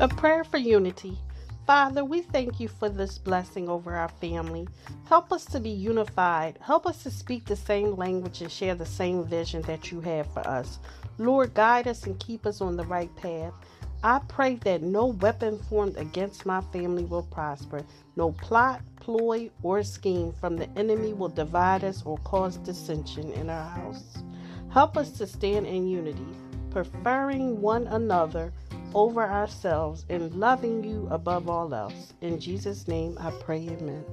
A prayer for unity. Father, we thank you for this blessing over our family. Help us to be unified. Help us to speak the same language and share the same vision that you have for us. Lord, guide us and keep us on the right path. I pray that no weapon formed against my family will prosper. No plot, ploy, or scheme from the enemy will divide us or cause dissension in our house. Help us to stand in unity, preferring one another over ourselves and loving you above all else. In Jesus' name I pray, amen.